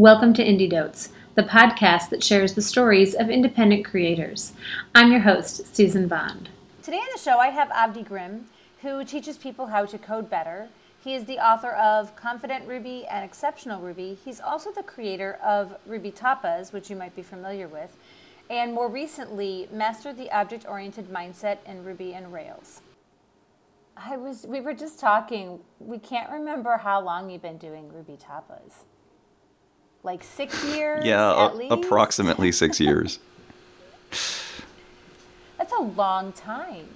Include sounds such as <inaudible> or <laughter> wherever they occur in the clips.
Welcome to Indie Dotes, the podcast that shares the stories of independent creators. I'm your host, Susan Bond. Today on the show, I have Avdi Grimm, who teaches people how to code better. He is the author of Confident Ruby and Exceptional Ruby. He's also the creator of Ruby Tapas, which you might be familiar with, and more recently, mastered the object oriented mindset in Ruby and Rails. I was we were just talking, we can't remember how long you've been doing Ruby Tapas. Like 6 years Yeah, at a- least? approximately six <laughs> years. That's a long time.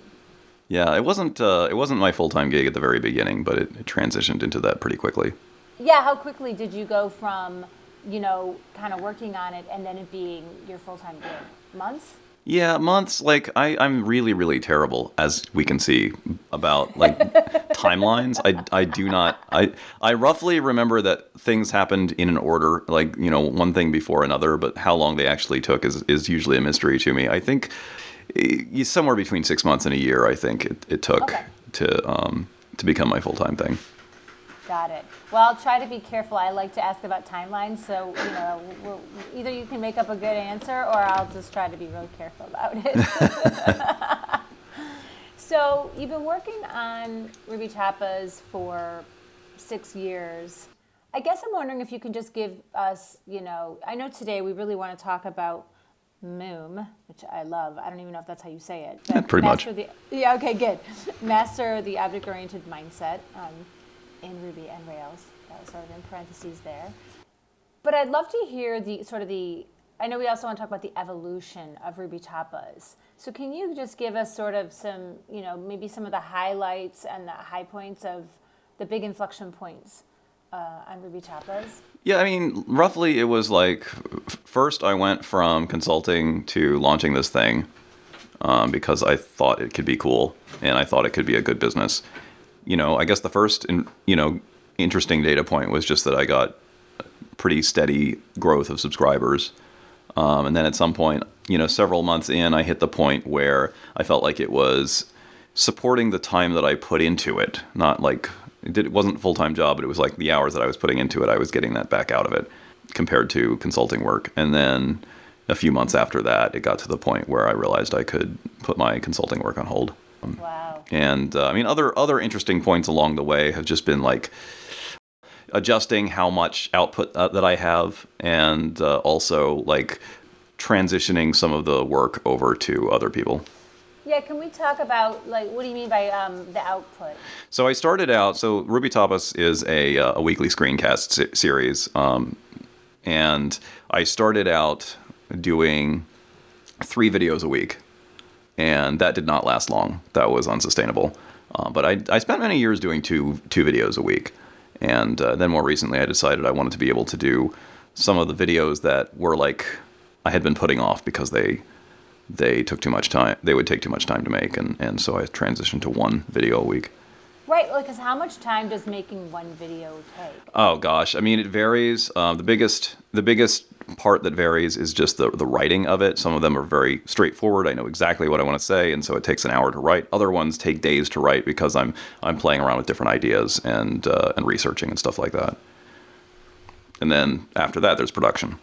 Yeah, it wasn't uh, it wasn't my full time gig at the very beginning, but it, it transitioned into that pretty quickly. Yeah, how quickly did you go from, you know, kind of working on it and then it being your full time gig? Months? Yeah, months. Like I, I'm really, really terrible, as we can see, about like <laughs> timelines. I, I do not. I, I roughly remember that things happened in an order, like you know, one thing before another. But how long they actually took is is usually a mystery to me. I think eh, somewhere between six months and a year. I think it, it took Okay. to um to become my full time thing. Got it. Well, I'll try to be careful. I like to ask about timelines, so you know, we'll, either you can make up a good answer, or I'll just try to be real careful about it. <laughs> so you've been working on Ruby Tapas for six years. I guess I'm wondering if you can just give us, you know, I know today we really want to talk about Moom, which I love. I don't even know if that's how you say it. but <laughs> pretty much. The, yeah, okay, good. Master the object-oriented mindset um, in Ruby and Rails. That was sort of in parentheses there. But I'd love to hear the sort of the. I know we also want to talk about the evolution of Ruby Tapas. So can you just give us sort of some, you know, maybe some of the highlights and the high points of the big inflection points uh, on Ruby Tapas? Yeah, I mean, roughly it was like first I went from consulting to launching this thing um, because I thought it could be cool and I thought it could be a good business. You know, I guess the first, in, you know, interesting data point was just that I got pretty steady growth of subscribers. Um, and then at some point, you know, several months in, I hit the point where I felt like it was supporting the time that I put into it. Not like it, did, it wasn't full time job, but it was like the hours that I was putting into it, I was getting that back out of it compared to consulting work. And then a few months after that, it got to the point where I realized I could put my consulting work on hold. Wow. And uh, I mean, other other interesting points along the way have just been like adjusting how much output uh, that I have, and uh, also like transitioning some of the work over to other people. Yeah, can we talk about like what do you mean by um, the output? So I started out. So Ruby Tapas is a, uh, a weekly screencast se- series, um, and I started out doing three videos a week, and that did not last long. That was unsustainable. Uh, but I, I spent many years doing two two videos a week, and uh, then more recently I decided I wanted to be able to do some of the videos that were like I had been putting off because they they took too much time. They would take too much time to make, and, and so I transitioned to one video a week. Right, because how much time does making one video take? Oh gosh, I mean it varies. Um, the biggest the biggest part that varies is just the the writing of it. Some of them are very straightforward. I know exactly what I want to say, and so it takes an hour to write. Other ones take days to write because I'm I'm playing around with different ideas and uh, and researching and stuff like that. And then after that, there's production.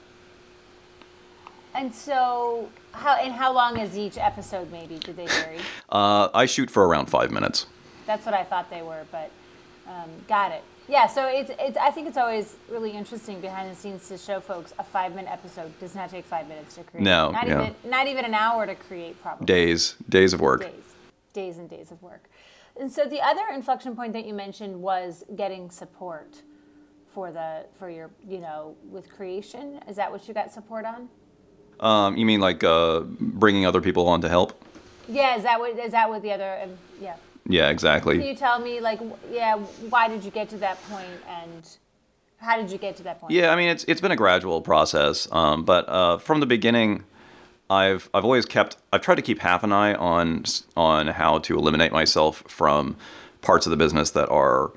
And so, how and how long is each episode? Maybe do they vary? Uh, I shoot for around five minutes. That's what I thought they were, but um, got it. Yeah, so it's, it's I think it's always really interesting behind the scenes to show folks a five minute episode does not take five minutes to create. No, not yeah. even not even an hour to create. Probably Days days of work. days, days and days of work. And so the other inflection point that you mentioned was getting support for the for your you know with creation. Is that what you got support on? Um, you mean like uh, bringing other people on to help? Yeah, is that what is that what the other um, yeah. Yeah, exactly. Can you tell me, like, yeah, why did you get to that point, and how did you get to that point? Yeah, I mean it's it's been a gradual process, um, but uh, from the beginning, I've I've always kept I've tried to keep half an eye on on how to eliminate myself from parts of the business that are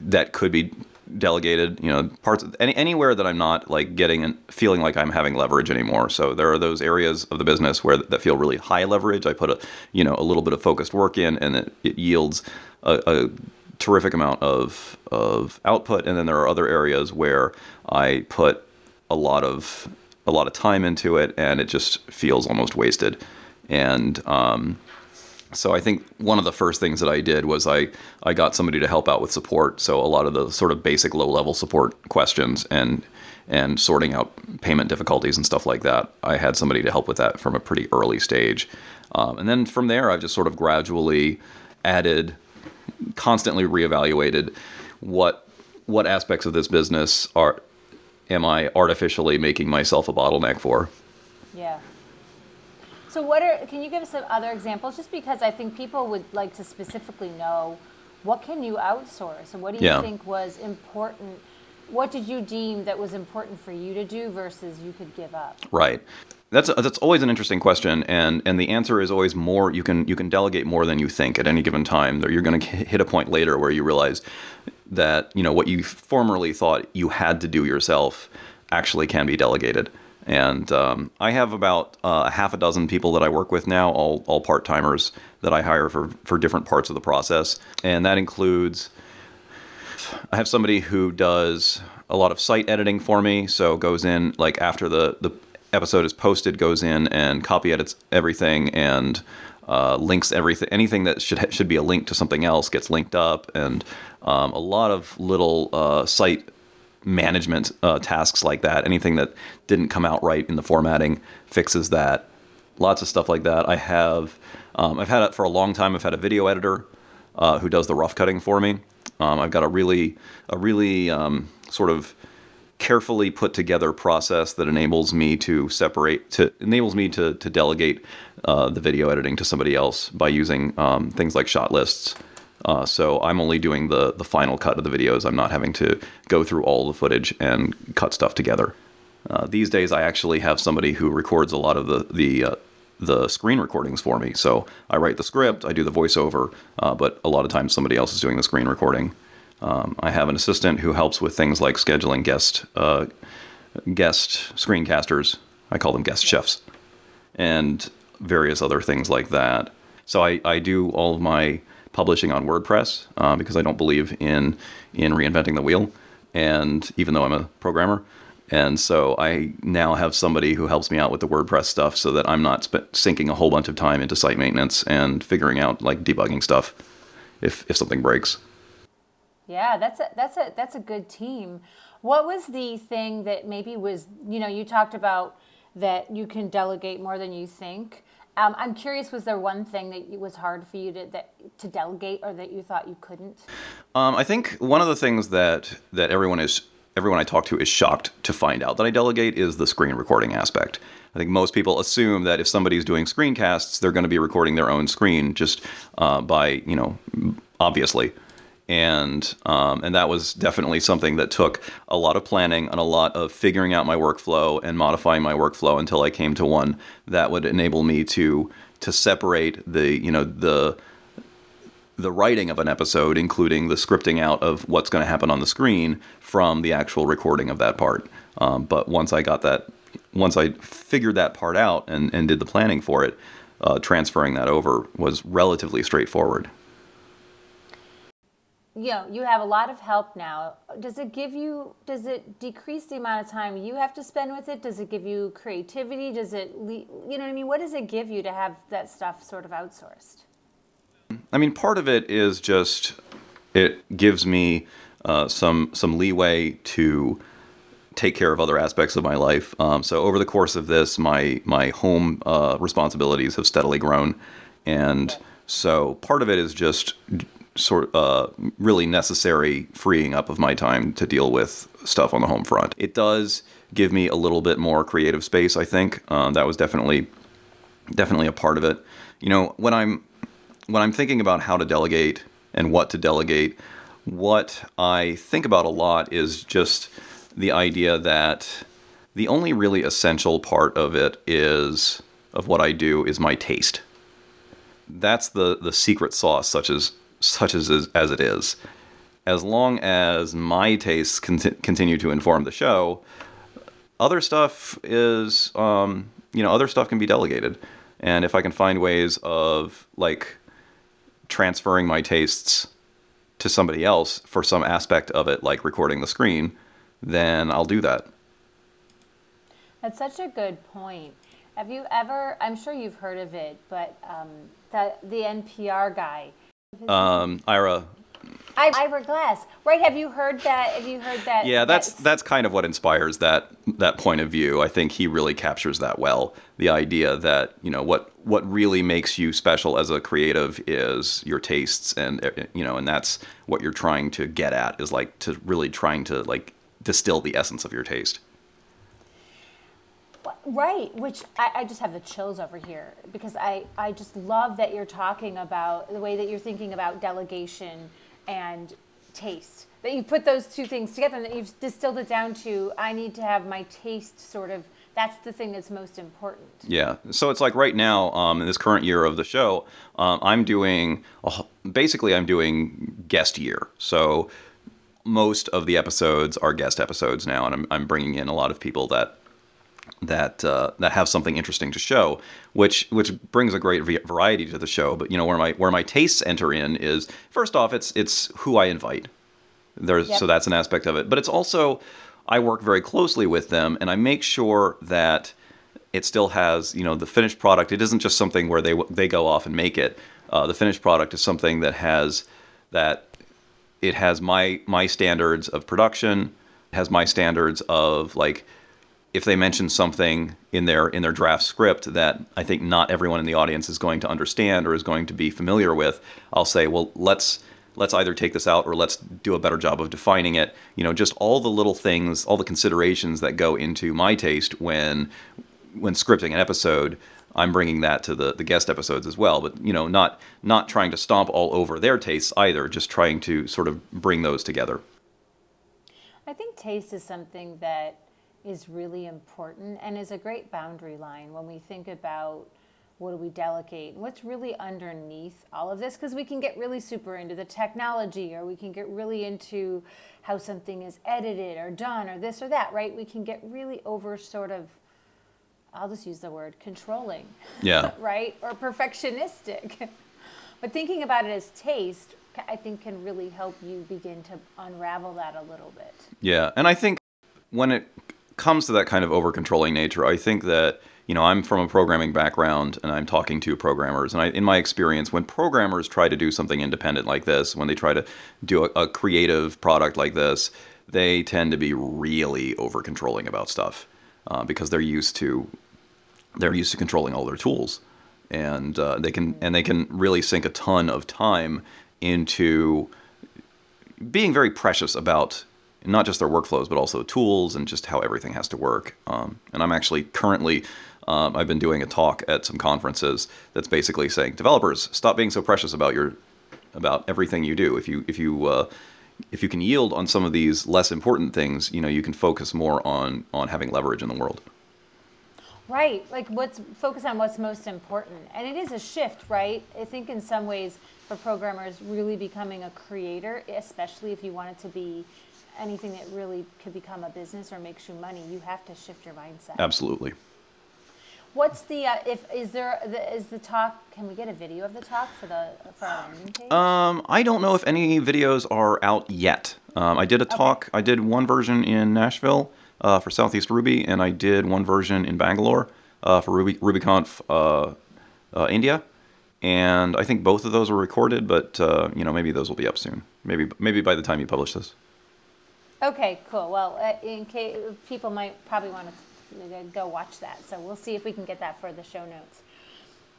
that could be delegated. You know, parts any anywhere that I'm not like getting and feeling like I'm having leverage anymore. So there are those areas of the business where that feel really high leverage. I put a you know a little bit of focused work in, and it, it yields a, a terrific amount of of output, and then there are other areas where I put a lot of a lot of time into it, and it just feels almost wasted. And um, so I think one of the first things that I did was I I got somebody to help out with support. So a lot of the sort of basic low level support questions and and sorting out payment difficulties and stuff like that. I had somebody to help with that from a pretty early stage. Um, and then from there, I've just sort of gradually added, constantly reevaluated what what aspects of this business are am I artificially making myself a bottleneck for. Yeah. So what are can you give us some other examples just because I think people would like to specifically know what can you outsource and what do you Yeah. think was important what did you deem that was important for you to do versus you could give up? Right. That's that's always an interesting question, and and the answer is always more. You can you can delegate more than you think at any given time. There, you're going to hit a point later where you realize that you know what you formerly thought you had to do yourself actually can be delegated. And um, I have about uh, half a dozen people that I work with now, all all part timers that I hire for for different parts of the process, and that includes I have somebody who does a lot of site editing for me, so goes in like after the the episode is posted, goes in and copy edits everything and uh, links everything. Anything that should should be a link to something else gets linked up, and um, a lot of little uh, site management uh, tasks like that. Anything that didn't come out right in the formatting fixes that. Lots of stuff like that. I have. Um, I've had it for a long time. I've had a video editor uh, who does the rough cutting for me. Um, I've got a really, a really um, sort of carefully put together process that enables me to separate, to enables me to to delegate uh, the video editing to somebody else by using um, things like shot lists. Uh, so I'm only doing the the final cut of the videos. I'm not having to go through all the footage and cut stuff together. Uh, these days, I actually have somebody who records a lot of the the uh, the screen recordings for me. So I write the script, I do the voiceover, uh, but a lot of times somebody else is doing the screen recording. Um, I have an assistant who helps with things like scheduling guest uh, guest screencasters. I call them guest chefs, and various other things like that. So I, I do all of my publishing on WordPress uh, because I don't believe in in reinventing the wheel, and even though I'm a programmer, and so I now have somebody who helps me out with the WordPress stuff so that I'm not sp- sinking a whole bunch of time into site maintenance and figuring out like debugging stuff if if something breaks. Yeah, that's a, that's a that's a good team. What was the thing that maybe was you know you talked about that you can delegate more than you think. Um, I'm curious, was there one thing that was hard for you to that, to delegate, or that you thought you couldn't? Um, I think one of the things that that everyone is everyone I talk to is shocked to find out that I delegate is the screen recording aspect. I think most people assume that if somebody's doing screencasts, they're going to be recording their own screen just uh, by you know obviously, and um, and that was definitely something that took a lot of planning and a lot of figuring out my workflow and modifying my workflow until I came to one that would enable me to to separate the you know the the writing of an episode, including the scripting out of what's going to happen on the screen, from the actual recording of that part. Um, but once I got that, once I figured that part out and, and did the planning for it, uh, transferring that over was relatively straightforward. You know you have a lot of help now. Does it give you does it decrease the amount of time you have to spend with it? Does it give you creativity? Does it you know what i mean? What does it give you to have that stuff sort of outsourced? I mean, part of it is just it gives me uh, some some leeway to take care of other aspects of my life. Um, so over the course of this, my my home uh, responsibilities have steadily grown, and so part of it is just sort uh, really necessary freeing up of my time to deal with stuff on the home front. It does give me a little bit more creative space. I think um, that was definitely definitely a part of it. You know, when I'm when I'm thinking about how to delegate and what to delegate, what I think about a lot is just the idea that the only really essential part of it is of what I do is my taste. That's the the secret sauce, such as such as as it is. As long as my tastes conti- continue to inform the show, other stuff is um, you know other stuff can be delegated, and if I can find ways of like transferring my tastes to somebody else for some aspect of it, like recording the screen, then I'll do that. That's such a good point. Have you ever? I'm sure you've heard of it, but um, the NPR guy, Um, Ira, Ira Glass, right? Have you heard that? Have you heard that? yeah, that's that's- that's kind of what inspires that that point of view. I think he really captures that well. The idea that you know what what really makes you special as a creative is your tastes, and uh, you know, and that's what you're trying to get at is like to really trying to like distill the essence of your taste. Right, which I, I just have the chills over here because I, I just love that you're talking about the way that you're thinking about delegation and taste. That you put those two things together and that you've distilled it down to I need to have my taste sort of that's the thing that's most important. Yeah. So it's like right now, um, in this current year of the show, um, I'm doing a basically I'm doing guest year. So most of the episodes are guest episodes now, and I'm, I'm bringing in a lot of people that that uh, that have something interesting to show, which which brings a great variety to the show. But you know where my where my tastes enter in is first off, it's it's who I invite. There's Yep. so that's an aspect of it, but it's also I work very closely with them, and I make sure that it still has you know the finished product. It isn't just something where they they go off and make it. Uh, the finished product is something that has that it has my my standards of production, has my standards of like if they mention something in their in their draft script that I think not everyone in the audience is going to understand or is going to be familiar with, I'll say, well, let's let's either take this out or let's do a better job of defining it. You know, just all the little things, all the considerations that go into my taste when when scripting an episode. I'm bringing that to the, the guest episodes as well, but you know, not not trying to stomp all over their tastes either, just trying to sort of bring those together. I think taste is something that is really important and is a great boundary line when we think about what do we delegate and what's really underneath all of this because we can get really super into the technology or we can get really into how something is edited or done or this or that right? We can get really over sort of i'll just use the word controlling. Yeah. <laughs> right? Or perfectionistic. <laughs> But thinking about it as taste i think can really help you begin to unravel that a little bit. Yeah, and I think when it comes to that kind of over controlling nature, I think that you know I'm from a programming background and I'm talking to programmers, and I, in my experience, when programmers try to do something independent like this, when they try to do a, a creative product like this, they tend to be really over controlling about stuff uh, because they're used to they're used to controlling all their tools, and uh, they can and they can really sink a ton of time into being very precious about not just their workflows but also tools and just how everything has to work. Um, and I'm actually currently um, I've been doing a talk at some conferences that's basically saying developers stop being so precious about your about everything you do. If you if you uh, if you can yield on some of these less important things, you know you can focus more on on having leverage in the world. Right, like what's focus on what's most important. And it is a shift, right? I think in some ways for programmers really becoming a creator, especially if you want it to be anything that really could become a business or makes you money, you have to shift your mindset. Absolutely. What's the uh, if is there the, is the talk can we get a video of the talk for the for our landing page? Um, I don't know if any videos are out yet. Um, I did a talk. I did one version in Nashville uh, for Southeast Ruby, and I did one version in Bangalore uh, for Ruby RubyConf uh, uh, India. And I think both of those were recorded, but uh, you know maybe those will be up soon. Maybe maybe by the time you publish this. Okay, cool. Well, uh, in case people might probably want to go watch that, so we'll see if we can get that for the show notes.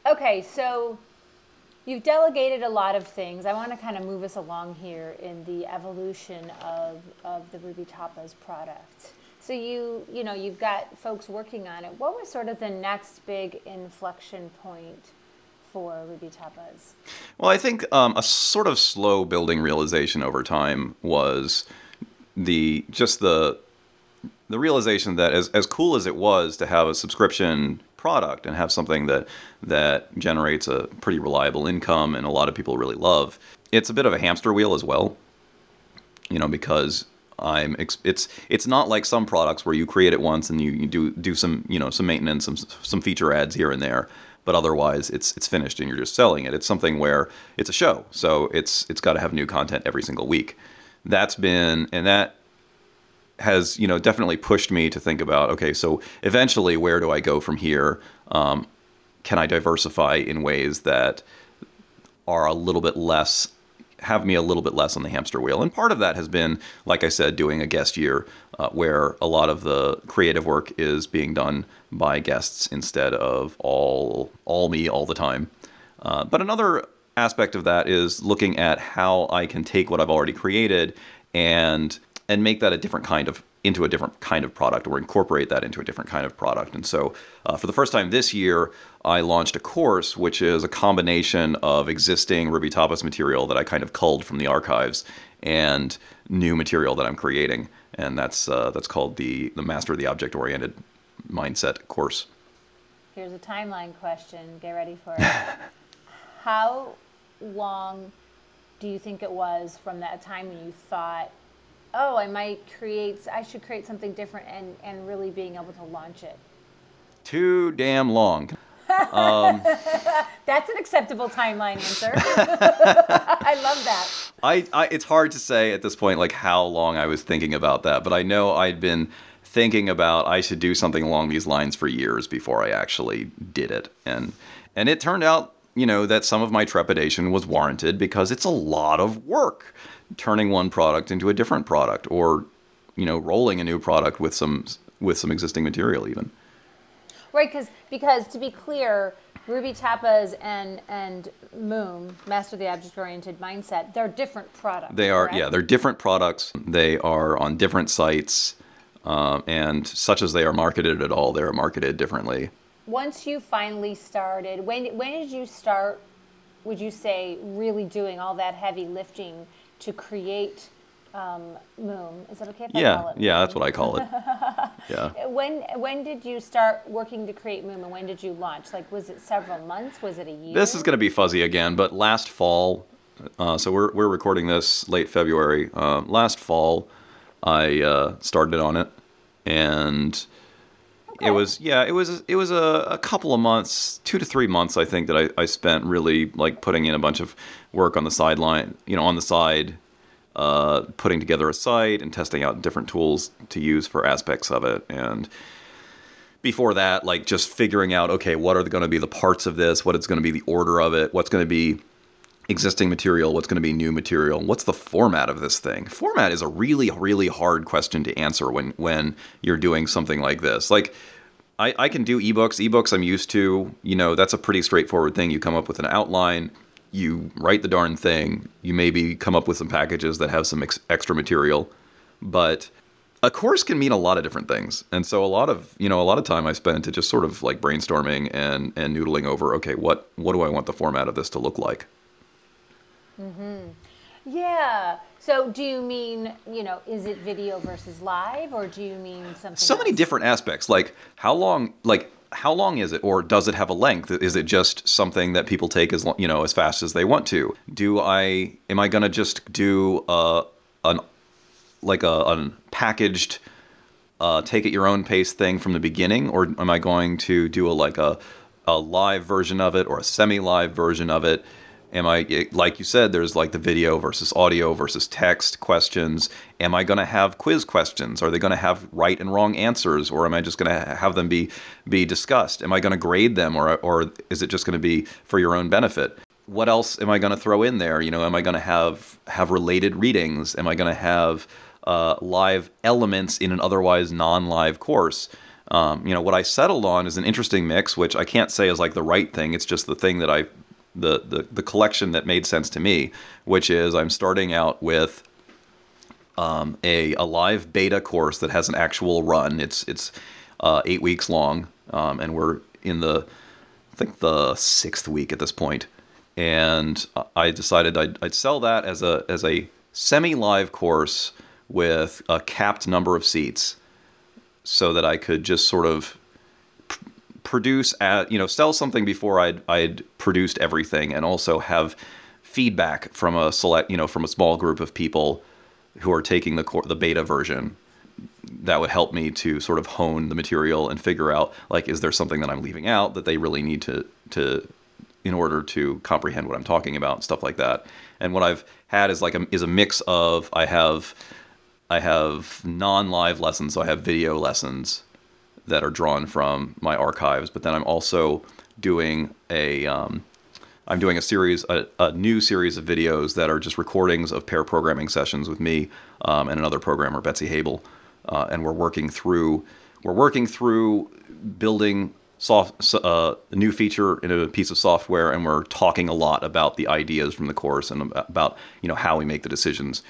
Okay, so you've delegated a lot of things. I want to kind of move us along here in the evolution of, of the Ruby Tapas product. So you you know you've got folks working on it. What was sort of the next big inflection point for Ruby Tapas? Well, I think um, a sort of slow building realization over time was the just the the realization that as, as cool as it was to have a subscription product and have something that that generates a pretty reliable income and a lot of people really love, it's a bit of a hamster wheel as well. You know, because I'm it's it's not like some products where you create it once and you, you do do some you know some maintenance some some feature ads here and there. but otherwise it's it's finished and you're just selling it. It's something where it's a show, so it's it's got to have new content every single week. That's been and that has you know definitely pushed me to think about okay, so eventually where do I go from here? Um, can I diversify in ways that are a little bit less have me a little bit less on the hamster wheel. And part of that has been, like I said, doing a guest year uh, where a lot of the creative work is being done by guests instead of all all me all the time. Uh, but another aspect of that is looking at how I can take what I've already created and and make that a different kind of into a different kind of product or incorporate that into a different kind of product. And so, uh, for the first time this year, I launched a course which is a combination of existing Ruby Tapas material that I kind of culled from the archives and new material that I'm creating. And that's uh, that's called the the Master of the Object Oriented Mindset course. Here's a timeline question. Get ready for it. <laughs> How long do you think it was from that time when you thought oh, I might create, I should create something different and, and really being able to launch it? Too damn long. Um, <laughs> That's an acceptable timeline answer. <laughs> <laughs> I love that. I, I, it's hard to say at this point, like how long I was thinking about that, but I know I'd been thinking about I should do something along these lines for years before I actually did it, and and it turned out, you know, that some of my trepidation was warranted because it's a lot of work turning one product into a different product or you know rolling a new product with some with some existing material even. Right because because to be clear ruby tapas and and moom master the object oriented mindset they're different products they are correct? yeah they're different products. They are on different sites uh, and such as they are marketed at all they're marketed differently once you finally started when when did you start would you say really doing all that heavy lifting to create um, Moom. Is that okay if yeah, I call it? Yeah, that's what I call it. <laughs> yeah. <laughs> When when did you start working to create Moom, and when did you launch? Like, was it several months? Was it a year? This is going to be fuzzy again, but last fall. Uh, so we're we're recording this late February. Uh, last fall, I uh, started on it, and okay. it was yeah, it was it was a, a couple of months, two to three months, I think, that I, I spent really like putting in a bunch of work on the sideline, you know, on the side, uh, putting together a site and testing out different tools to use for aspects of it. And before that, like just figuring out, okay, what are going to be the parts of this? What is going to be the order of it? What's going to be existing material? What's going to be new material? What's the format of this thing? Format is a really, really hard question to answer when when you're doing something like this. Like, I, I can do ebooks. Ebooks I'm used to. You know, that's a pretty straightforward thing. You come up with an outline you write the darn thing. You maybe come up with some packages that have some ex- extra material, but a course can mean a lot of different things. And so a lot of, you know, a lot of time I spent to just sort of like brainstorming and and noodling over, okay, what what do I want the format of this to look like? Mhm. Yeah. So do you mean, you know, is it video versus live or do you mean something So else? many different aspects. Like how long like how long is it or does it have a length is it just something that people take as you know as fast as they want to do i am i going to just do a an like a, a packaged uh, take at your own pace thing from the beginning or am i going to do a like a a live version of it or a semi live version of it Am I like you said? There's like the video versus audio versus text questions. Am I going to have quiz questions? Are they going to have right and wrong answers, or am I just going to have them be be discussed? Am I going to grade them, or or is it just going to be for your own benefit? What else am I going to throw in there? You know, am I going to have have related readings? Am I going to have uh, live elements in an otherwise non-live course? Um, you know, what I settled on is an interesting mix, which I can't say is like the right thing. It's just the thing that I the, the, the collection that made sense to me, which is I'm starting out with um, a, a live beta course that has an actual run. It's it's uh, eight weeks long, um, and we're in the I think the sixth week at this point. And I decided I'd, I'd sell that as a as a semi live course with a capped number of seats, so that I could just sort of produce at you know sell something before I'd I'd produced everything and also have feedback from a select you know from a small group of people who are taking the core, the beta version that would help me to sort of hone the material and figure out like is there something that I'm leaving out that they really need to to in order to comprehend what I'm talking about and stuff like that. And what I've had is like a, is a mix of I have I have non-live lessons, so I have video lessons that are drawn from my archives, but then I'm also doing a um, I'm doing a series, a, a, new series of videos that are just recordings of pair programming sessions with me um, and another programmer, Betsy Haibel, uh, and we're working through we're working through building soft uh, a new feature in a piece of software, and we're talking a lot about the ideas from the course and about you know how we make the decisions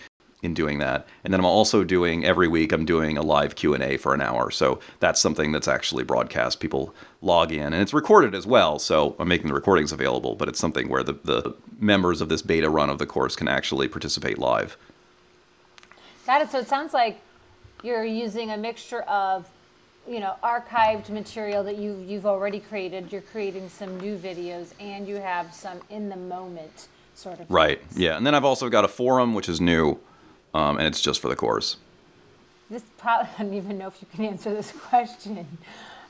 in doing that. And then I'm also doing every week I'm doing a live Q&A for an hour. So that's something that's actually broadcast. People log in and it's recorded as well. So I'm making the recordings available, but it's something where the, the members of this beta run of the course can actually participate live. Got it. So it sounds like you're using a mixture of you know archived material that you you've already created you're creating some new videos and you have some in the moment sort of right things. yeah and then i've also got a forum which is new um, and it's just for the course. This probably, <laughs> I don't even know if you can answer this <laughs> question.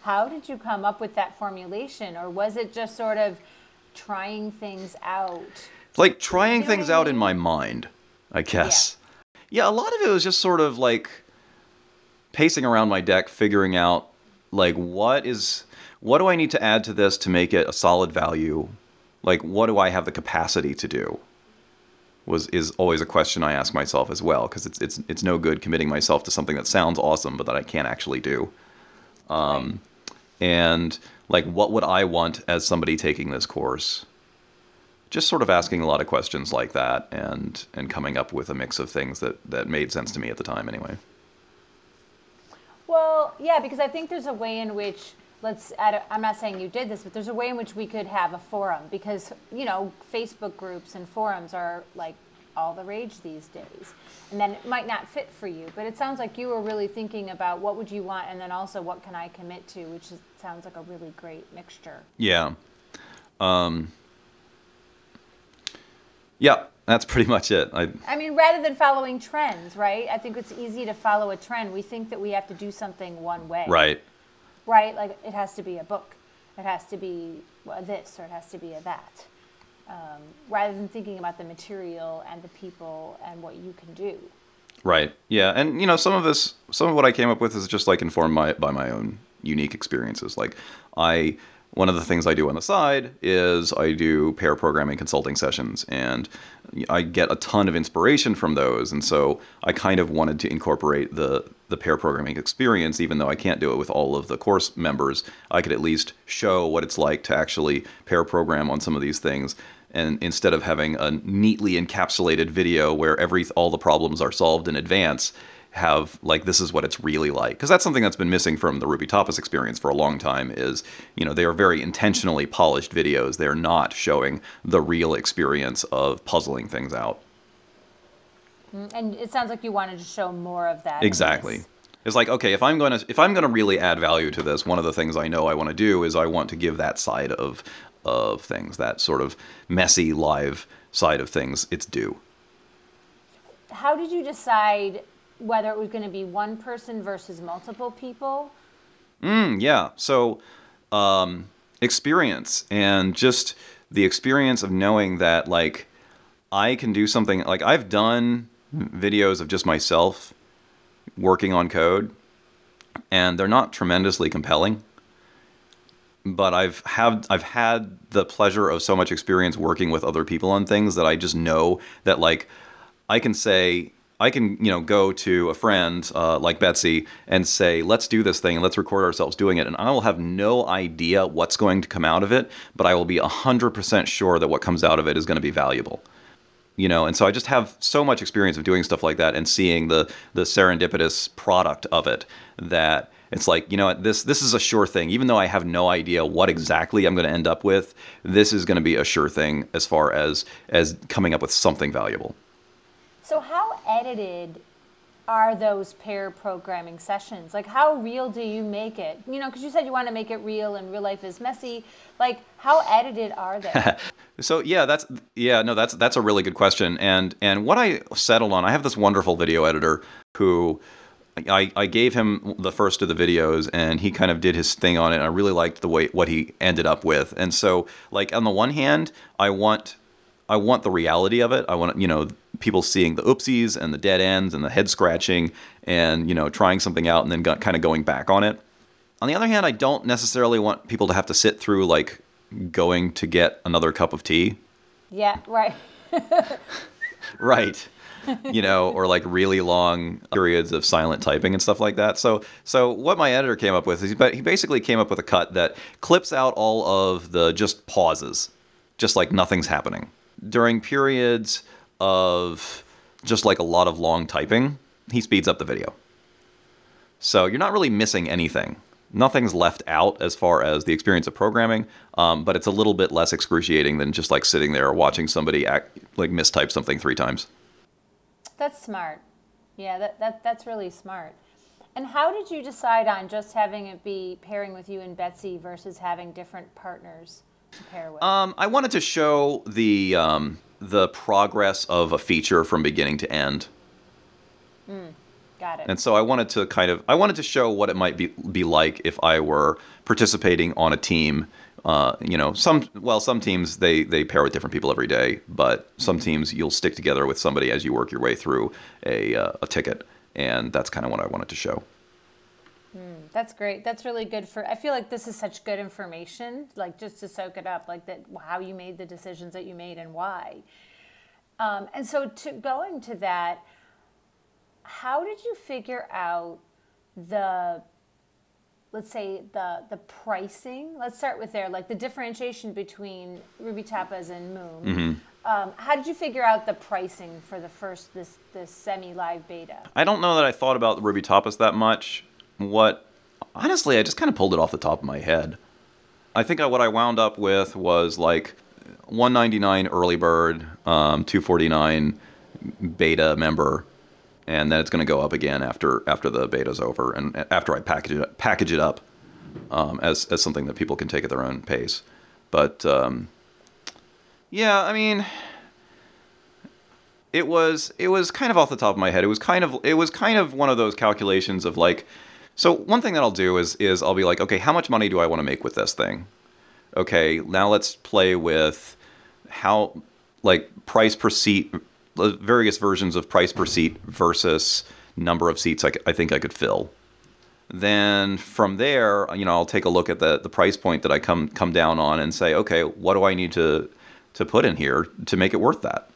How did you come up with that formulation, or was it just sort of trying things out? Like trying Doing... things out in my mind, I guess. Yeah. yeah, a lot of it was just sort of like pacing around my deck, figuring out like what is what do I need to add to this to make it a solid value? Like what do I have the capacity to do? Was is always a question I ask myself as well because it's it's it's no good committing myself to something that sounds awesome but that I can't actually do. Um, and like, what would I want as somebody taking this course? Just sort of asking a lot of questions like that and and coming up with a mix of things that that made sense to me at the time anyway. Well, yeah, because I think there's a way in which let's I'm not saying you did this, but there's a way in which we could have a forum because, you know, Facebook groups and forums are like all the rage these days. And then it might not fit for you, but it sounds like you were really thinking about what would you want and then also what can I commit to, which is, sounds like a really great mixture. Yeah. Um, yeah, that's pretty much it. I, I mean, rather than following trends, right? I think it's easy to follow a trend. We think that we have to do something one way. Right right? Like it has to be a book, it has to be a this, or it has to be a that. Um, rather than thinking about the material and the people and what you can do. Right. Yeah, and you know, some of this, some of what I came up with is just like informed by by my own unique experiences. Like I one of the things I do on the side is I do pair programming consulting sessions, and I get a ton of inspiration from those. And so I kind of wanted to incorporate the the pair programming experience, even though I can't do it with all of the course members. I could at least show what it's like to actually pair program on some of these things. And instead of having a neatly encapsulated video where every all the problems are solved in advance, have like this is what it's really like. Because that's something that's been missing from the Ruby Tapas experience for a long time is you know they are very intentionally polished videos. They're not showing the real experience of puzzling things out. Mm, and it sounds like you wanted to show more of that exactly. it's like okay if i'm going to if i'm going to really add value to this one of the things i know i want to do is i want to give that side of of things that sort of messy live side of things its due. How did you decide whether it was going to be one person versus multiple people? Mm, yeah. So, um, experience and just the experience of knowing that, like, I can do something. Like, I've done videos of just myself working on code, and they're not tremendously compelling. But I've have I've had the pleasure of so much experience working with other people on things that I just know that like I can say I can, you know, go to a friend uh, like Betsy and say, "Let's do this thing and let's record ourselves doing it," and I will have no idea what's going to come out of it, but I will be hundred percent sure that what comes out of it is going to be valuable. You know, and so I just have so much experience of doing stuff like that and seeing the the serendipitous product of it that it's like you know this this is a sure thing. Even though i have no idea what exactly i'm going to end up with this is going to be a sure thing as far as as coming up with something valuable. So how edited are those pair programming sessions? Like, how real do you make it? You know, because you said you want to make it real, and real life is messy. Like, how edited are they? <laughs> so yeah, that's yeah, no, that's that's a really good question. And and what I settled on, I have this wonderful video editor who I, I gave him the first of the videos and he kind of did his thing on it. I really liked the way what he ended up with. And so like on the one hand, I want I want the reality of it. I want you know people seeing the oopsies and the dead ends and the head scratching and you know trying something out and then got, kind of going back on it. On the other hand, I don't necessarily want people to have to sit through like going to get another cup of tea. Yeah, right. <laughs> right you know or like really long periods of silent typing and stuff like that so so what my editor came up with is he basically came up with a cut that clips out all of the just pauses just like nothing's happening during periods of just like a lot of long typing he speeds up the video so you're not really missing anything nothing's left out as far as the experience of programming, um, but it's a little bit less excruciating than just like sitting there watching somebody act, like mistype something three times. That's smart. Yeah, that, that that's really smart. And how did you decide on just having it be pairing with you and Betsy versus having different partners with? Um, I wanted to show the um, the progress of a feature from beginning to end. Mm, got it. And so I wanted to kind of I wanted to show what it might be be like if I were participating on a team uh, you know, some well, some teams they they pair with different people every day, but some teams you'll stick together with somebody as you work your way through a uh, a ticket, and that's kind of what I wanted to show. That's great. That's really good for. I feel like this is such good information, like just to soak it up, like that how you made the decisions that you made and why. Um, and so, to going to that, how did you figure out the let's say the the pricing. Let's start with there, like the differentiation between Ruby Tapas and Moom. Mm-hmm. Um, how did you figure out the pricing for the first this this semi live beta? I don't know that I thought about Ruby Tapas that much. What honestly, I just kind of pulled it off the top of my head. I think I, what I wound up with was like 199 early bird, um, 249 beta member, and then it's going to go up again after after the beta's over and after I package it package it up um, as as something that people can take at their own pace. But um, yeah, I mean, it was it was kind of off the top of my head. It was kind of it was kind of one of those calculations of like. So one thing that I'll do is is I'll be like, okay, how much money do I want to make with this thing? Okay, now let's play with how like price per seat uh, various versions of price per seat versus number of seats I, I think I could fill. Then from there, you know, I'll take a look at the, the price point that I come come down on and say, okay, what do I need to to put in here to make it worth that?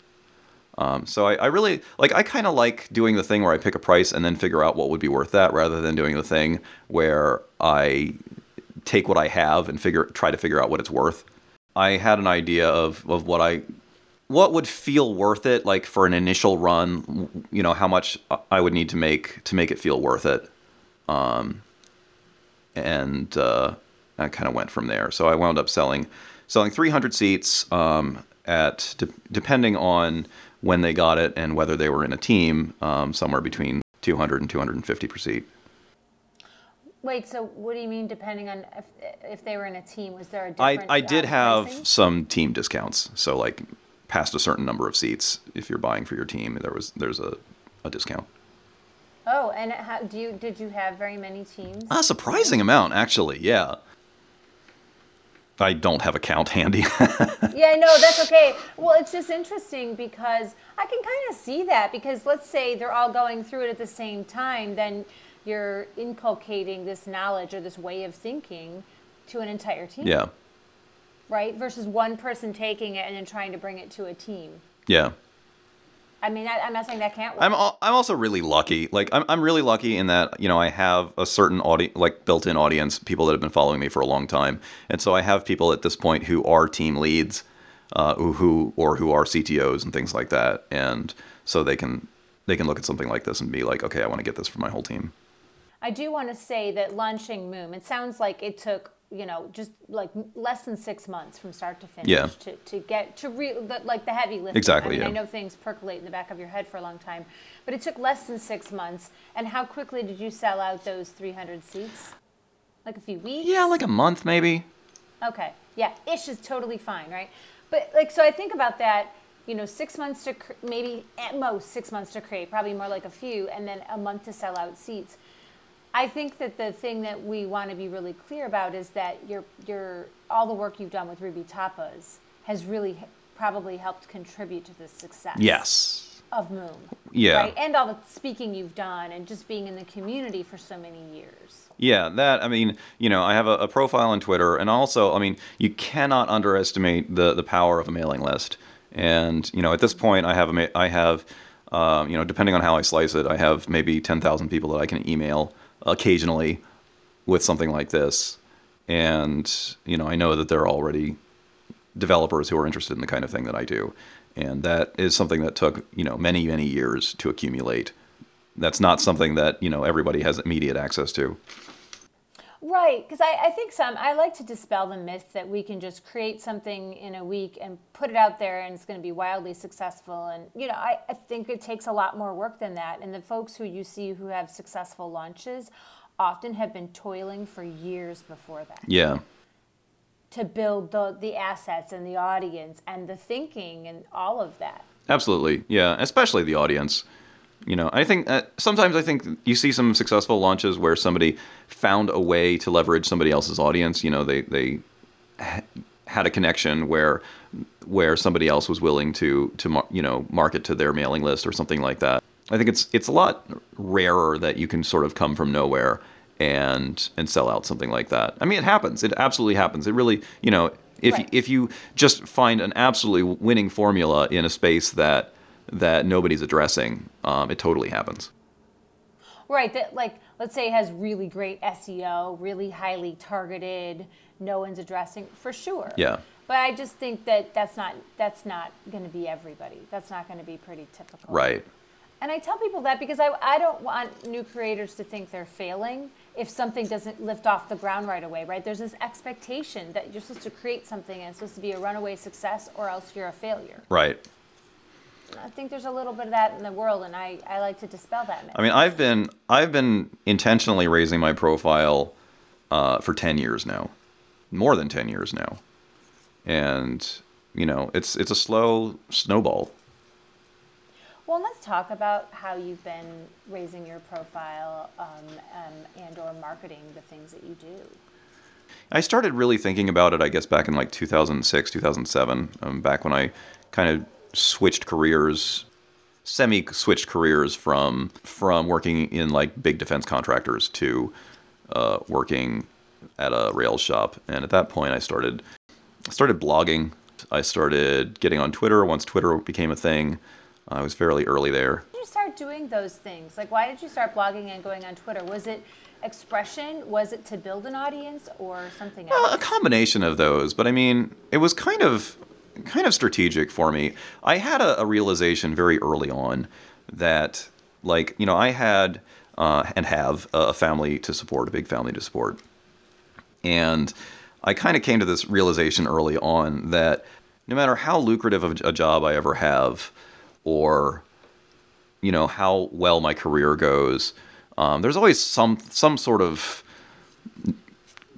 Um, so I, I, really like I kind of like doing the thing where I pick a price and then figure out what would be worth that rather than doing the thing where I take what I have and figure try to figure out what it's worth. I had an idea of, of what I what would feel worth it like for an initial run you know how much i would need to make to make it feel worth it um, and uh, i kind of went from there so i wound up selling selling 300 seats um, at de- depending on when they got it and whether they were in a team um, somewhere between 200 and 250 per seat Wait, so what do you mean depending on if, if they were in a team? Was there a different I, I did have pricing? some team discounts. So like past a certain number of seats, if you're buying for your team, there was there's a, a discount. Oh, and how, do you did you have very many teams? A surprising amount, actually. Yeah. I don't have a count handy. <laughs> yeah, no, that's okay. Well, it's just interesting because I can kind of see that because let's say they're all going through it at the same time, then you're inculcating this knowledge or this way of thinking to an entire team. Yeah right? Versus one person taking it and then trying to bring it to a team. Yeah. I mean, I, am not saying that can't work. I'm al- I'm also really lucky. Like I'm I'm really lucky in that you know I have a certain audience, like built-in audience, people that have been following me for a long time, and so I have people at this point who are team leads, uh, who, who or who are CTOs and things like that, and so they can they can look at something like this and be like, okay, I want to get this for my whole team. I do want to say that launching Moom, it sounds like it took you know, just like less than six months from start to finish yeah. to, to get to re, the, like the heavy lifting. Exactly. I, mean, yeah. I know things percolate in the back of your head for a long time, but it took less than six months. And how quickly did you sell out those 300 seats? Like a few weeks? Yeah, like a month maybe. Okay. Yeah, ish is totally fine, right? But like, so I think about that. you know, six months to cr- maybe at most six months to create, probably more like a few, and then a month to sell out seats. I think that the thing that we want to be really clear about is that your your all the work you've done with Ruby Tapas has really probably helped contribute to the success Yes. of Moom. Yeah. Right? And all the speaking you've done and just being in the community for so many years. Yeah, that I mean, you know, I have a, a profile on Twitter, and also, I mean, you cannot underestimate the the power of a mailing list. And you know, at this point, I have a I have, um, you know, depending on how I slice it, I have maybe ten thousand people that I can email occasionally with something like this, and you know, I know that there are already developers who are interested in the kind of thing that I do, and that is something that took you know many many years to accumulate. That's not something that you know everybody has immediate access to. Right, because I, I think some, I like to dispel the myth that we can just create something in a week and put it out there and it's going to be wildly successful. And, you know, I, I think it takes a lot more work than that. And the folks who you see who have successful launches often have been toiling for years before that Yeah. to build the, the assets and the audience and the thinking and all of that. Absolutely, yeah. Especially the audience. You know, I think uh, sometimes I think you see some successful launches where somebody found a way to leverage somebody else's audience. You know, they they ha- had a connection where where somebody else was willing to to mar- you know market to their mailing list or something like that. I think it's it's a lot rarer that you can sort of come from nowhere and and sell out something like that. I mean, it happens. It absolutely happens. It really, you know, if Right. if you just find an absolutely winning formula in a space that that nobody's addressing, um, it totally happens. Right, that like let's say it has really great SEO, really highly targeted, no one's addressing for sure. Yeah. But I just think that that's not that's not going to be everybody. That's not going to be pretty typical. Right. And I tell people that because I, I don't want new creators to think they're failing if something doesn't lift off the ground right away, right? There's this expectation that you're supposed to create something and it's supposed to be a runaway success or else you're a failure. Right. I think there's a little bit of that in the world and I, I like to dispel that myth. I mean, I've been I've been intentionally raising my profile uh, for ten years now, more than ten years now, and you know, it's it's a slow snowball. Well, let's talk about how you've been raising your profile um, um, and or marketing the things that you do. I started really thinking about it, I guess, back in like 2006, 2007, um, back when I kind of switched careers, semi switched careers from from working in like big defense contractors to uh, working at a rail shop. And at that point, I started I started blogging. I started getting on Twitter once Twitter became a thing. I was fairly early there. Why did you start doing those things? Like, why did you start blogging and going on Twitter? Was it expression? Was it to build an audience or something else? a combination of those but i mean it was kind of kind of strategic for me i had a, a realization very early on that like you know i had uh, and have a family to support a big family to support and i kind of came to this realization early on that no matter how lucrative of a job i ever have or you know how well my career goes um, there's always some some sort of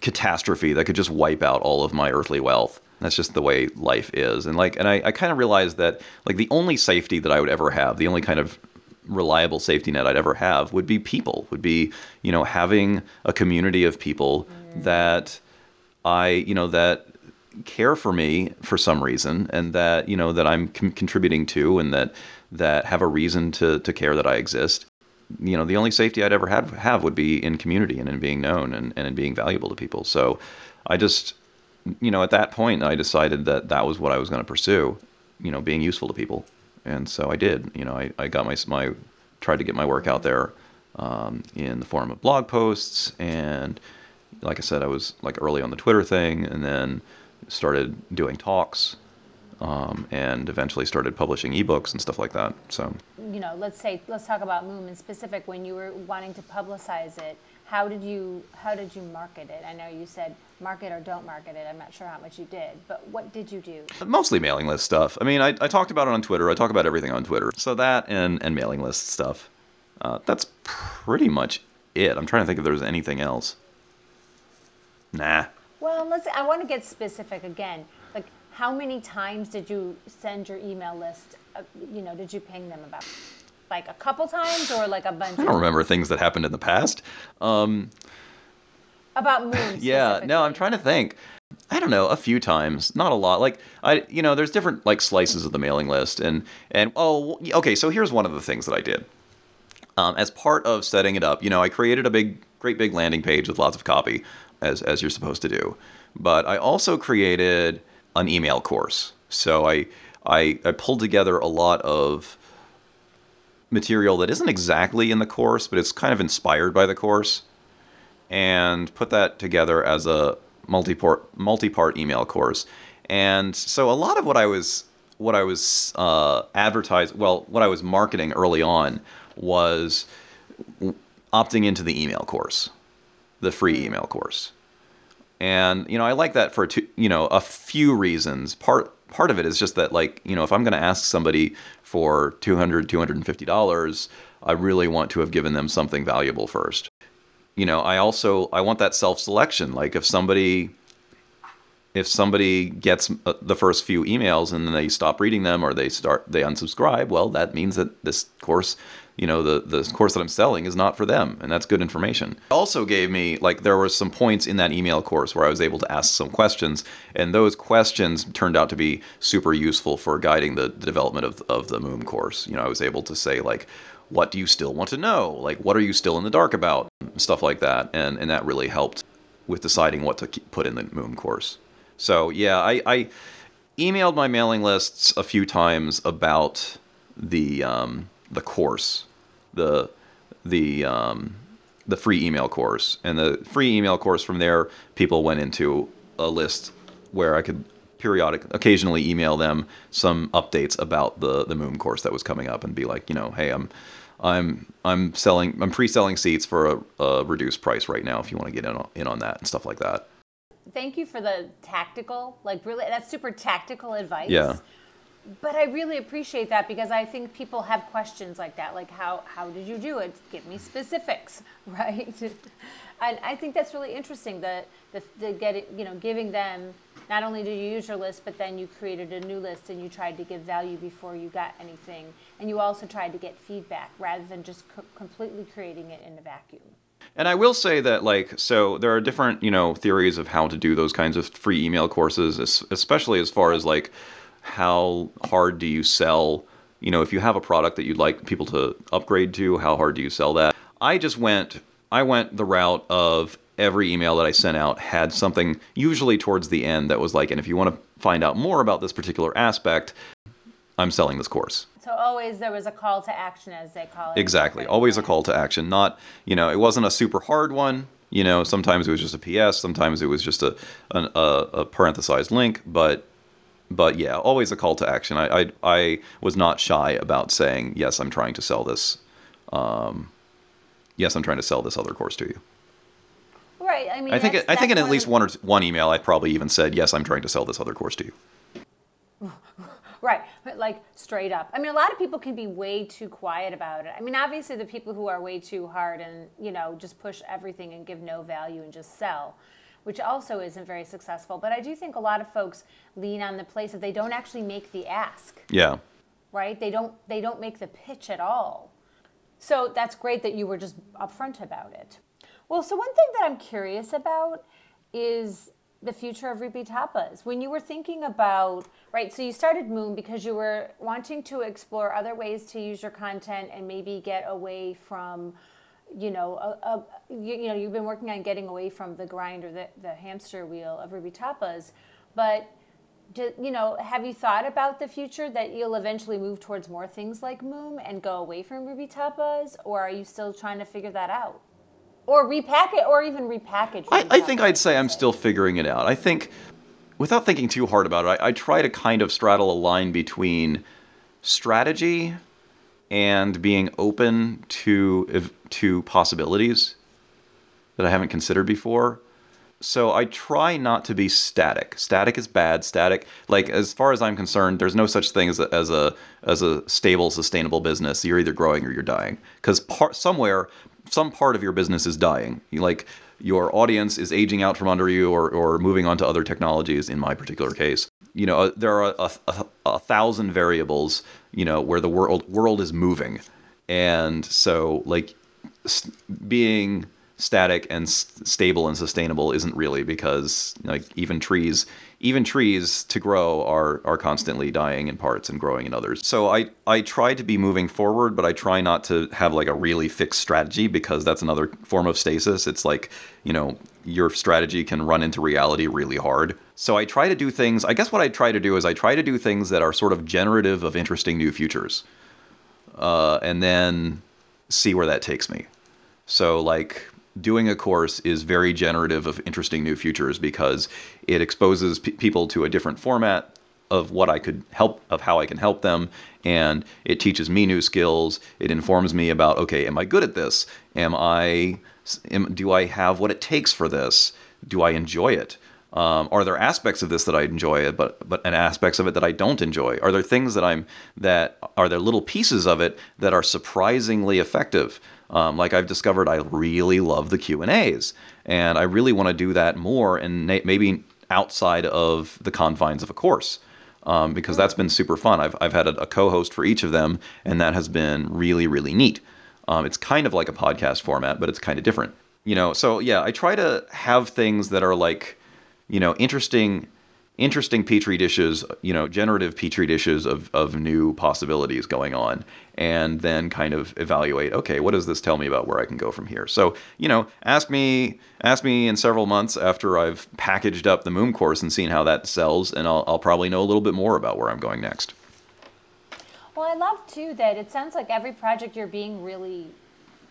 catastrophe that could just wipe out all of my earthly wealth. That's just the way life is. And like and I, I kind of realized that like the only safety that I would ever have, the only kind of reliable safety net I'd ever have would be people, would be, you know, having a community of people that I, you know, that care for me for some reason and that, you know, that I'm con- contributing to and that that have a reason to to care that I exist you know the only safety I'd ever have have would be in community and in being known and, and in being valuable to people. So I just you know at that point I decided that that was what I was going to pursue. You know, being useful to people, and so I did. You know, I, I got my my tried to get my work out there um, in the form of blog posts and like I said I was like early on the Twitter thing and then started doing talks um, and eventually started publishing ebooks and stuff like that. So you know, let's say let's talk about Moom in specific. When you were wanting to publicize it, how did you how did you market it? I know you said market or don't market it. I'm not sure how much you did, but what did you do? mostly mailing list stuff. I mean, I, I talked about it on Twitter. I talk about everything on Twitter. So that and, and mailing list stuff. Uh, that's pretty much it. I'm trying to think if there's anything else. Nah. Well, let's. I want to get specific again. Like, how many times did you send your email list? Uh, you know, did you ping them about? Like a couple times or like a bunch? I don't remember things that happened in the past. Um, about Moom. <laughs> yeah, no, I'm trying to think. I don't know, a few times, not a lot. Like I, you know, there's different like slices of the mailing list, and and oh, okay. So here's one of the things that I did. Um, as part of setting it up, you know, I created a big, great big landing page with lots of copy, as as you're supposed to do. But I also created an email course. So I I, I pulled together a lot of material that isn't exactly in the course, but it's kind of inspired by the course, and put that together as a multi-part multi-part email course. And so a lot of what I was what I was uh, advertised, well, what I was marketing early on was opting into the email course, the free email course. And you know, I like that for two, you know, a few reasons. Part part of it is just that like, you know, if I'm going to ask somebody for 200 $250, I really want to have given them something valuable first. You know, I also I want that self-selection. Like if somebody if somebody gets uh, the first few emails and then they stop reading them or they start they unsubscribe, well, that means that this course, you know, the the course that I'm selling is not for them, and that's good information. It also gave me like there were some points in that email course where I was able to ask some questions, and those questions turned out to be super useful for guiding the, the development of of the Moom course. You know, I was able to say like what do you still want to know? Like, what are you still in the dark about? Stuff like that. And, and that really helped with deciding what to put in the Moom course. So yeah, I, I emailed my mailing lists a few times about the um, the course, the the um, the free email course, and the free email course. From there, people went into a list where I could periodic, occasionally email them some updates about the the Moom course that was coming up, and be like, you know, hey, I'm I'm I'm selling I'm pre-selling seats for a, a reduced price right now if you want to get in on, in on that and stuff like that thank you for the tactical, like really, that's super tactical advice. Yeah. But I really appreciate that because I think people have questions like that, like how how did you do it? Give me specifics, <laughs> right? and I think that's really interesting. that the, the get you know giving them not only did you use your list, but then you created a new list and you tried to give value before you got anything, and you also tried to get feedback rather than just co- completely creating it in a vacuum. And I will say that, like, so there are different, you know, theories of how to do those kinds of free email courses, especially as far as like how hard do you sell, you know, if you have a product that you'd like people to upgrade to, how hard do you sell that? I just went, I went the route of every email that I sent out had something usually towards the end that was like, and if you want to find out more about this particular aspect, I'm selling this course. So always there was a call to action, as they call it. Exactly. Always a call to action. Not, you know, it wasn't a super hard one. You know, sometimes it was just a PS. Sometimes it was just a an, a, a parenthesized link. But but yeah, always a call to action. I, I I was not shy about saying yes. I'm trying to sell this. Um, yes, I'm trying to sell this other course to you. Right. I mean, I think I think in at least one or one email, I probably even said yes. I'm trying to sell this other course to you. <laughs> Right, but like straight up. I mean, a lot of people can be way too quiet about it. I mean, obviously, the people who are way too hard and, you know, just push everything and give no value and just sell, which also isn't very successful. But I do think a lot of folks lean on the place that they don't actually make the ask. Yeah. Right? They don't they don't make the pitch at all. So that's great that you were just upfront about it. Well, so one thing that I'm curious about is the future of Ruby Tapas. When you were thinking about, right, so you started Moom because you were wanting to explore other ways to use your content and maybe get away from, you know, a, a, you, you, know, you've been working on getting away from the grind or the, the hamster wheel of Ruby Tapas. But, do, you know, have you thought about the future that you'll eventually move towards more things like Moom and go away from Ruby Tapas? Or are you still trying to figure that out? Or repack it, or even repackage. I, I think I'd say I'm still figuring it out. I think, without thinking too hard about it, I, I try to kind of straddle a line between strategy and being open to to possibilities that I haven't considered before. So I try not to be static. Static is bad. Static, like as far as I'm concerned, there's no such thing as a as a as a stable, sustainable business. You're either growing or you're dying. Because somewhere some part of your business is dying. Like your audience is aging out from under you or, or moving on to other technologies in my particular case. you know uh, there are a, a, a thousand variables you know where the world world is moving and so like being static and stable and sustainable isn't really because like even trees even trees to grow are are constantly dying in parts and growing in others. So i i try to be moving forward but i try not to have like a really fixed strategy because that's another form of stasis. It's like you know your strategy can run into reality really hard. So i try to do things i guess what i try to do is i try to do things that are sort of generative of interesting new futures uh, and then see where that takes me. So, like, doing a course is very generative of interesting new futures because it exposes p- people to a different format of what I could help, of how I can help them, and it teaches me new skills. It informs me about, okay, am I good at this? Am I, am, do I have what it takes for this? Do I enjoy it? Um, are there aspects of this that I enjoy, but but and aspects of it that I don't enjoy? Are there things that I'm that are there little pieces of it that are surprisingly effective? Um, like I've discovered, I really love the Q and A's, and I really want to do that more, and na- maybe outside of the confines of a course. Um, because that's been super fun. I've, I've had a, a co-host for each of them, and that has been really, really neat. Um, it's kind of like a podcast format, but it's kind of different. You know, so yeah, I try to have things that are like you know, interesting interesting petri dishes, you know, generative petri dishes of, of new possibilities going on, and then kind of evaluate, okay, what does this tell me about where I can go from here? So, you know, ask me ask me in several months after I've packaged up the Moom course and seen how that sells, and I'll, I'll probably know a little bit more about where I'm going next. Well, I love too that it sounds like every project you're being really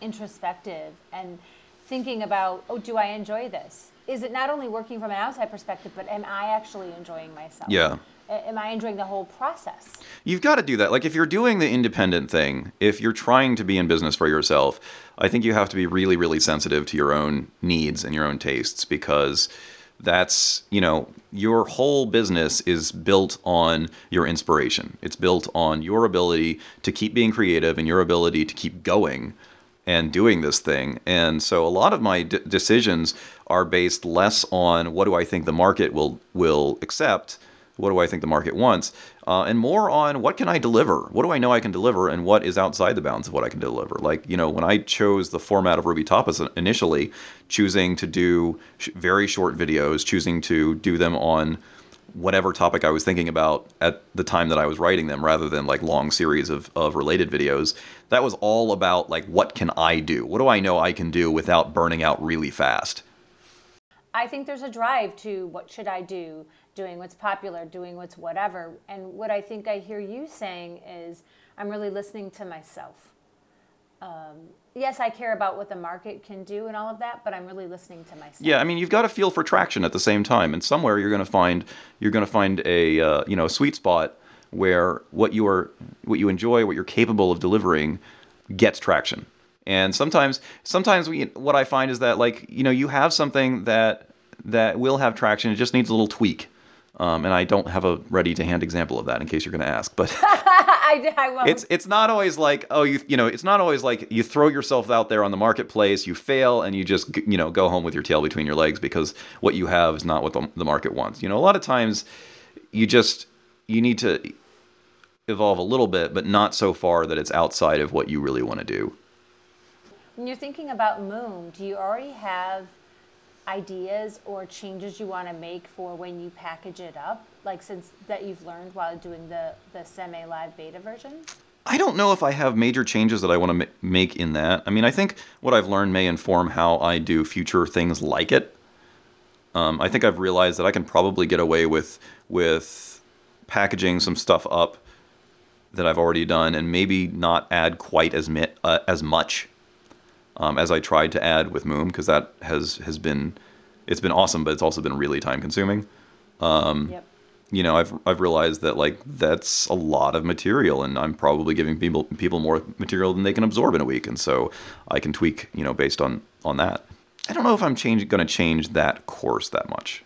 introspective and thinking about, oh, do I enjoy this? Is it not only working from an outside perspective, but am I actually enjoying myself? Yeah. Am I enjoying the whole process? You've got to do that. Like if you're doing the independent thing, if you're trying to be in business for yourself, I think you have to be really, really sensitive to your own needs and your own tastes because that's, you know, your whole business is built on your inspiration. It's built on your ability to keep being creative and your ability to keep going and doing this thing. And so a lot of my d- decisions are based less on what do I think the market will will accept, what do I think the market wants, uh, and more on what can I deliver? What do I know I can deliver, and what is outside the bounds of what I can deliver? Like you know, when I chose the format of Ruby Tapas initially, choosing to do sh- very short videos, choosing to do them on whatever topic I was thinking about at the time that I was writing them rather than like long series of, of related videos. That was all about like what can I do? What do I know I can do without burning out really fast? I think there's a drive to what should I do, doing what's popular, doing what's whatever. And what I think I hear you saying is I'm really listening to myself. Um, yes, I care about what the market can do and all of that, but I'm really listening to myself. Yeah, I mean, you've got to feel for traction at the same time, and somewhere you're going to find you're going to find a uh, you know a sweet spot where what you are what you enjoy, what you're capable of delivering, gets traction. And sometimes sometimes we, what I find is that like you know you have something that that will have traction. It just needs a little tweak. Um, and I don't have a ready to hand example of that in case you're going to ask, but. <laughs> I, I won't. it's it's not always like oh you you know it's not always like you throw yourself out there on the marketplace you fail and you just you know go home with your tail between your legs because what you have is not what the, the market wants you know a lot of times you just you need to evolve a little bit but not so far that it's outside of what you really want to do When you're thinking about Moom, do you already have ideas or changes you want to make for when you package it up? Like since that you've learned while doing the the semi live beta version? I don't know if I have major changes that I want to make in that. I mean, I think what I've learned may inform how I do future things like it. Um, I think I've realized that I can probably get away with with packaging some stuff up that I've already done, and maybe not add quite as mi- uh, as much um, as I tried to add with Moom, because that has has been it's been awesome, but it's also been really time consuming yep. you know, I've I've realized that like that's a lot of material, and I'm probably giving people people more material than they can absorb in a week, and so I can tweak, you know, based on on that. I don't know if I'm change going to change that course that much.